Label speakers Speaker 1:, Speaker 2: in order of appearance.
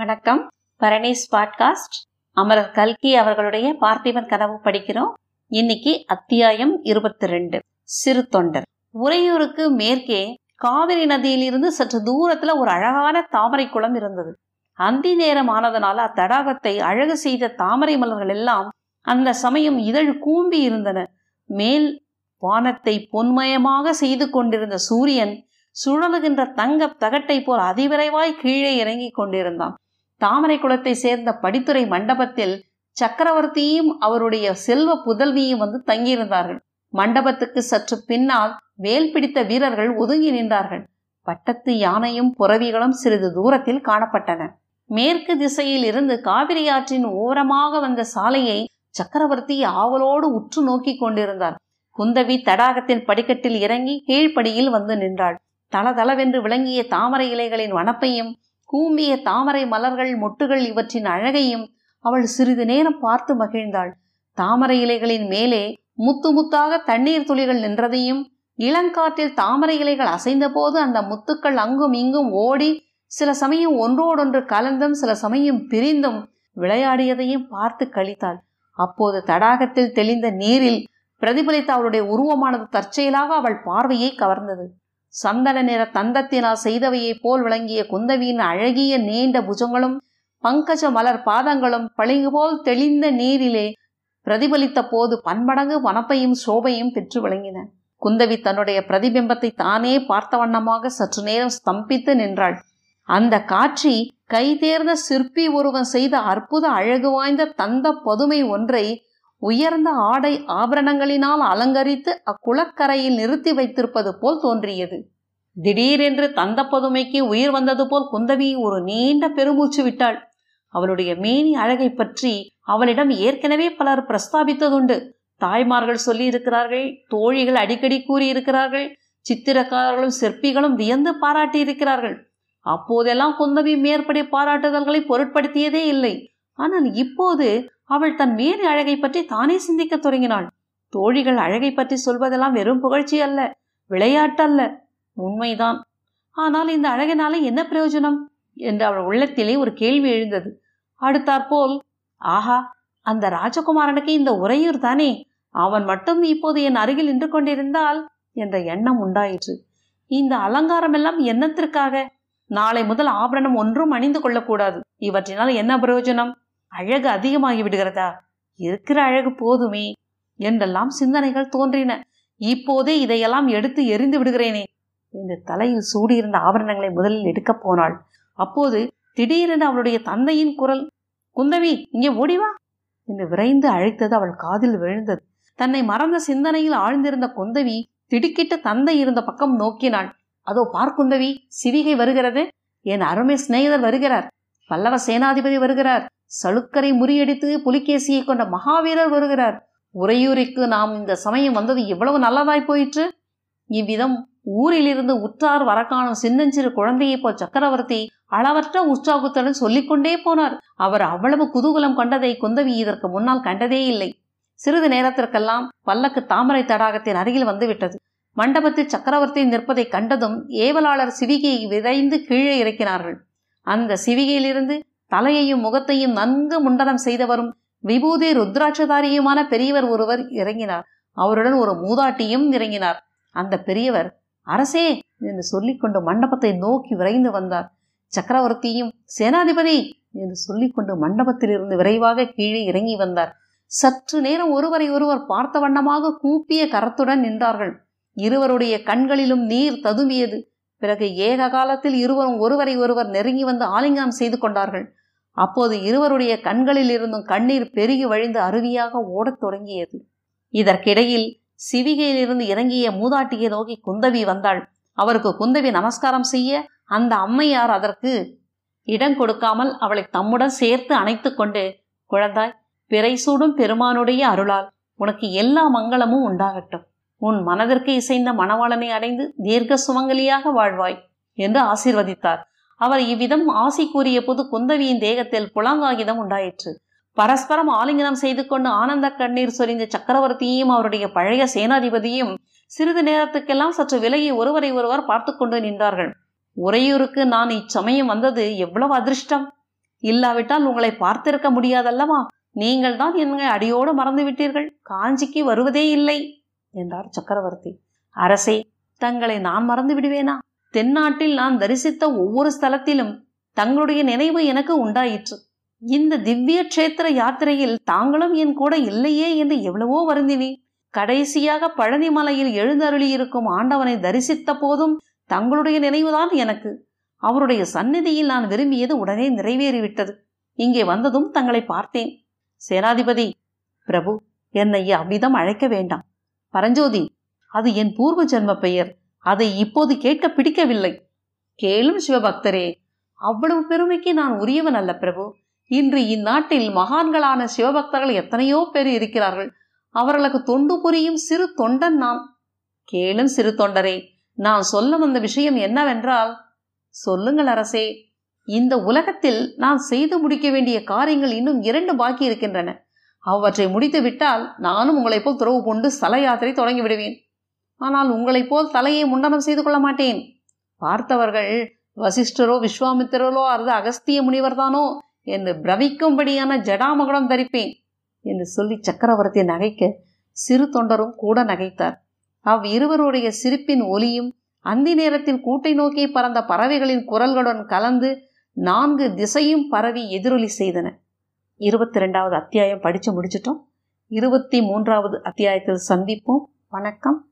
Speaker 1: வணக்கம். பரணீஸ் பாட்காஸ்ட். அமரர் கல்கி அவர்களுடைய பார்த்திபன் கனவு படிக்கிறோம். இன்னைக்கு அத்தியாயம் இருபத்தி ரெண்டு சிறு தொண்டர். உறையூருக்கு மேற்கே காவிரி நதியிலிருந்து சற்று தூரத்துல ஒரு அழகான தாமரை குளம் இருந்தது. அந்தி நேரம் ஆனதனால அத்தடாகத்தை அழகு செய்த தாமரை மலர்கள் எல்லாம் அந்த சமயம் இதழ் கூம்பி இருந்தன. மேல் வானத்தை பொன்மயமாக செய்து கொண்டிருந்த சூரியன் சுழலுகின்ற தங்க தகட்டை போல் அதிவிரைவாய் கீழே இறங்கிக் கொண்டிருந்தான். தாமரை குளத்தை சேர்ந்த படித்துறை மண்டபத்தில் சக்கரவர்த்தியும் அவருடைய செல்வ புதல்வியும் வந்து தங்கியிருந்தார்கள். மண்டபத்துக்கு சற்று பின்னால் வேல் பிடித்த வீரர்கள் ஒதுங்கி நின்றார்கள். பட்டத்து யானையும் புறவிகளும் சிறிது தூரத்தில் காணப்பட்டன. மேற்கு திசையில் இருந்து காவிரி ஆற்றின் ஓரமாக வந்த சாலையை சக்கரவர்த்தி ஆவலோடு உற்று நோக்கி கொண்டிருந்தார். குந்தவி தடாகத்தின் படிக்கட்டில் இறங்கி கீழ்ப்படியில் வந்து நின்றாள். தளதளவென்று விளங்கிய தாமரை இலைகளின் வனப்பையும் கூம்பிய தாமரை மலர்கள் மொட்டுகள் இவற்றின் அழகையும் அவள் சிறிது நேரம் பார்த்து மகிழ்ந்தாள். தாமரை இலைகளின் மேலே முத்து முத்தாக தண்ணீர் துளிகள் நின்றதையும் இளங்காற்றில் தாமரை இலைகள் அசைந்த போது அந்த முத்துக்கள் அங்கும் இங்கும் ஓடி சில சமயம் ஒன்றோடொன்று கலந்தும் சில சமயம் பிரிந்தும் விளையாடியதையும் பார்த்து கழித்தாள். அப்போது தடாகத்தில் தெளிந்த நீரில் பிரதிபலித்த அவளுடைய உருவமானது தற்செயலாக அவள் பார்வையை கவர்ந்தது. சந்தன நிற தந்தத்தினால் செய்தவையைப் போல் விளங்கிய குந்தவியின் அழகிய நீண்ட புஜங்களும் பங்கஜ மலர் பாதங்களும் பளிங்கு போல் தெளிந்த நீரிலே பிரதிபலித்த போது பன்மடங்கு வனப்பையும் சோபையும் பெற்று விளங்கின. குந்தவி தன்னுடைய பிரதிபிம்பத்தை தானே பார்த்த வண்ணமாக சற்று நேரம் ஸ்தம்பித்து நின்றாள். அந்த காட்சி கைதேர்ந்த சிற்பி ஒருவன் செய்த அற்புத அழகு வாய்ந்த தந்த பதுமை ஒன்றை உயர்ந்த ஆடை ஆபரணங்களினால் அலங்கரித்து அக்குளக்கரையில் நிறுத்தி வைத்திருப்பது போல் தோன்றியது. திடீரென்று தந்த பதுமைக்கு உயிர் வந்தது போல் குந்தவி ஒரு நீண்ட பெருமூச்சு விட்டாள். அவளுடைய மேனி அழகை பற்றி அவளிடம் ஏற்கனவே பலர் பிரஸ்தாபித்ததுண்டு. தாய்மார்கள் சொல்லி இருக்கிறார்கள் தோழிகள் அடிக்கடி கூறியிருக்கிறார்கள் சித்திரக்காரர்களும் சிற்பிகளும் வியந்து பாராட்டி இருக்கிறார்கள் அப்போதெல்லாம் குந்தவி மேற்படி பாராட்டுதல்களை பொருட்படுத்தியதே இல்லை. ஆனால் இப்போது அவள் தன் மேனி அழகை பற்றி தானே சிந்திக்க தொடங்கினாள். தோழிகள் அழகை பற்றி சொல்வதெல்லாம் வெறும் புகழ்ச்சி அல்ல விளையாட்டு அல்ல. உண்மைதான். ஆனால் இந்த அழகினால என்ன பிரயோஜனம்? என்று அவள் உள்ளத்திலே ஒரு கேள்வி எழுந்தது. அடுத்தாற்போல் ஆஹா அந்த ராஜகுமாரனுக்கு இந்த உறையூர் தானே? அவன் மட்டும் இப்போது என் அருகில் நின்று கொண்டிருந்தால் என்ற எண்ணம் உண்டாயிற்று. இந்த அலங்காரம் எல்லாம் என்னத்திற்காக? நாளை முதல் ஆபரணம் ஒன்றும் அணிந்து கொள்ளக்கூடாது. இவற்றினால் என்ன பிரயோஜனம்? அழகு அதிகமாகி விடுகிறதா? இருக்கிற அழகு போதுமே என்றெல்லாம் சிந்தனைகள் தோன்றின. இப்போதே இதையெல்லாம் எடுத்து எரிந்து விடுகிறேனே இந்த தலையில் சூடியிருந்த ஆபரணங்களை முதலில் எடுக்கப் போனாள். அப்போது திடீரென அவளுடைய தந்தையின் குரல் குந்தவி இங்கே ஓடிவா என்று விரைந்து அழைத்தது அவள் காதில் விழுந்தது. தன்னை மறந்த சிந்தனையில் ஆழ்ந்திருந்த குந்தவி திடுக்கிட்டு தந்தை இருந்த பக்கம் நோக்கினாள். அதோ பார் குந்தவி சிவிகை வருகிறது. என் அருமை சிநேகிதர் வருகிறார். பல்லவ சேனாதிபதி வருகிறார். சளுக்கரை முறியடித்து புலிகேசியை கொண்ட மகாவீரர் வருகிறார். உறையூரிக்கு நாம் இந்த சமயம் வந்தது எவ்வளவு நல்லதாய் போயிற்று? இவ்விதம் ஊரிலிருந்து உற்றார் வரக்காணும் சின்னஞ்சிறு குழந்தையை போல் சக்கரவர்த்தி அளவற்ற உற்சாகத்துடன் சொல்லிக்கொண்டே போனார். அவர் அவ்வளவு குதூகலம் கொண்டதை குந்தவி இதற்கு முன்னால் கண்டதே இல்லை. சிறிது நேரத்திற்கெல்லாம் பல்லக்கு தாமரை தடாகத்தின் அருகில் வந்துவிட்டது. மண்டபத்தில் சக்கரவர்த்தி நிற்பதை கண்டதும் ஏவலாளர் சிவிகையை விரைந்து கீழே இறக்கினார்கள். அந்த சிவிகையிலிருந்து தலையையும் முகத்தையும் நன்கு முண்டனம் செய்தவரும் விபூதி ருத்ராட்சதாரியுமான பெரியவர் ஒருவர் இறங்கினார். அவருடன் ஒரு மூதாட்டியும் இறங்கினார். அந்த பெரியவர் அரசே! என்று சொல்லிக்கொண்டு மண்டபத்தை நோக்கி விரைந்து வந்தார். சக்கரவர்த்தியும் சேனாதிபதி! என்று சொல்லிக்கொண்டு மண்டபத்திலிருந்து விரைவாக கீழே இறங்கி வந்தார். சற்று நேரம் ஒருவரை ஒருவர் பார்த்த வண்ணமாக கூப்பிய கரத்துடன் நின்றார்கள். இருவருடைய கண்களிலும் நீர் ததும்பியது. பிறகு ஏக காலத்தில் இருவரும் ஒருவரை ஒருவர் நெருங்கி வந்து ஆலிங்கம் செய்து கொண்டார்கள். அப்போது இருவருடைய கண்களில் இருந்தும் கண்ணீர் பெருகி வழிந்து அருவியாக ஓடத் தொடங்கியது. இதற்கிடையில் சிவிகையிலிருந்து இறங்கிய மூதாட்டியை நோக்கி குந்தவி வந்தாள். அவருக்கு குந்தவி நமஸ்காரம் செய்ய. அந்த அம்மையார் அதற்கு இடம் கொடுக்காமல் அவளை தம்முடன் சேர்த்து அணைத்து கொண்டு குழந்தாய் பிறை சூடும் பெருமானுடைய அருளால் உனக்கு எல்லா மங்களமும் உண்டாகட்டும். உன் மனதிற்கு இசைந்த மணவாளனை அடைந்து தீர்க்க சுமங்கலியாக வாழ்வாய் என்று ஆசீர்வதித்தார். அவர் இவ்விதம் ஆசி கூறிய போது குந்தவியின் தேகத்தில் புலங்காகிதம் உண்டாயிற்று. பரஸ்பரம் ஆலிங்கனம் செய்து கொண்டு ஆனந்த கண்ணீர் சொரிந்த சக்கரவர்த்தியையும் அவருடைய பழைய சேனாதிபதியும் சிறிது நேரத்துக்கெல்லாம் சற்று விலகி ஒருவரை ஒருவர் பார்த்து கொண்டு நின்றார்கள். உறையூருக்கு நான் இச்சமயம் வந்தது எவ்வளவு அதிர்ஷ்டம்? இல்லாவிட்டால் உங்களை பார்த்திருக்க முடியாதல்லவா? நீங்கள் தான் என்னை அடியோடு மறந்து விட்டீர்கள். காஞ்சிக்கு வருவதே இல்லை என்றார் சக்கரவர்த்தி. அரசே தங்களை நான் மறந்து விடுவேனா? தென்னாட்டில் நான் தரிசித்த ஒவ்வொரு ஸ்தலத்திலும் தங்களுடைய நினைவு எனக்கு உண்டாயிற்று. இந்த திவ்ய கஷேத்திர யாத்திரையில் தாங்களும் என் கூட இல்லையே என்று எவ்வளவோ வருந்தினேன் கடைசியாக பழனி மலையில் எழுந்தருளியிருக்கும் ஆண்டவனை தரிசித்த போதும் தங்களுடைய நினைவுதான் எனக்கு. அவருடைய சந்நிதியில் நான் விரும்பியது உடனே நிறைவேறிவிட்டது. இங்கே வந்ததும் தங்களை பார்த்தேன். சேனாதிபதி பிரபு என்னை அவ்விதம் அழைக்க வேண்டாம். பரஞ்சோதி அது என் பூர்வ ஜென்ம பெயர். அதை இப்போது கேட்க பிடிக்கவில்லை. கேளும் சிவபக்தரே அவ்வளவு பெருமைக்கு நான் உரியவன் அல்ல பிரபு. இன்று இந்நாட்டில் மகான்களான சிவபக்தர்கள் எத்தனையோ பேர் இருக்கிறார்கள். அவர்களுக்கு தொண்டு புரியும் சிறு தொண்டன் நான். கேளும் சிறு தொண்டரே நான் சொல்ல வந்த விஷயம் என்னவென்றால் சொல்லுங்கள் அரசே இந்த உலகத்தில் நான் செய்து முடிக்க வேண்டிய காரியங்கள் இன்னும் இரண்டு பாக்கி இருக்கின்றன. அவற்றை முடித்து விட்டால் நானும் உங்களைப் போல் துறவு கொண்டு ஸ்தல யாத்திரை தொடங்கி விடுவேன். ஆனால் உங்களைப் போல் தலையை முண்டனம் செய்து கொள்ள மாட்டேன். பார்த்தவர்கள் வசிஷ்டரோ விஸ்வாமித்திரரோ அல்லது அகஸ்திய முனிவர்தானோ என்று பிரவிக்கும்படியான ஜடாமகுடம் தரிப்பேன் என்று சொல்லி சக்கரவர்த்தி நகைக்க சிறு தொண்டரும் கூட நகைத்தார். அவ் இருவருடைய சிரிப்பின் ஒலியும் அந்தி நேரத்தில் கூட்டை நோக்கி பறந்த பறவைகளின் குரல்களுடன் கலந்து நான்கு திசையும் பரவி எதிரொலி செய்தன. இருபத்தி ரெண்டாவது அத்தியாயம் படித்து முடிச்சிட்டோம். இருபத்தி மூன்றாவது அத்தியாயத்தில் சந்திப்போம். வணக்கம்.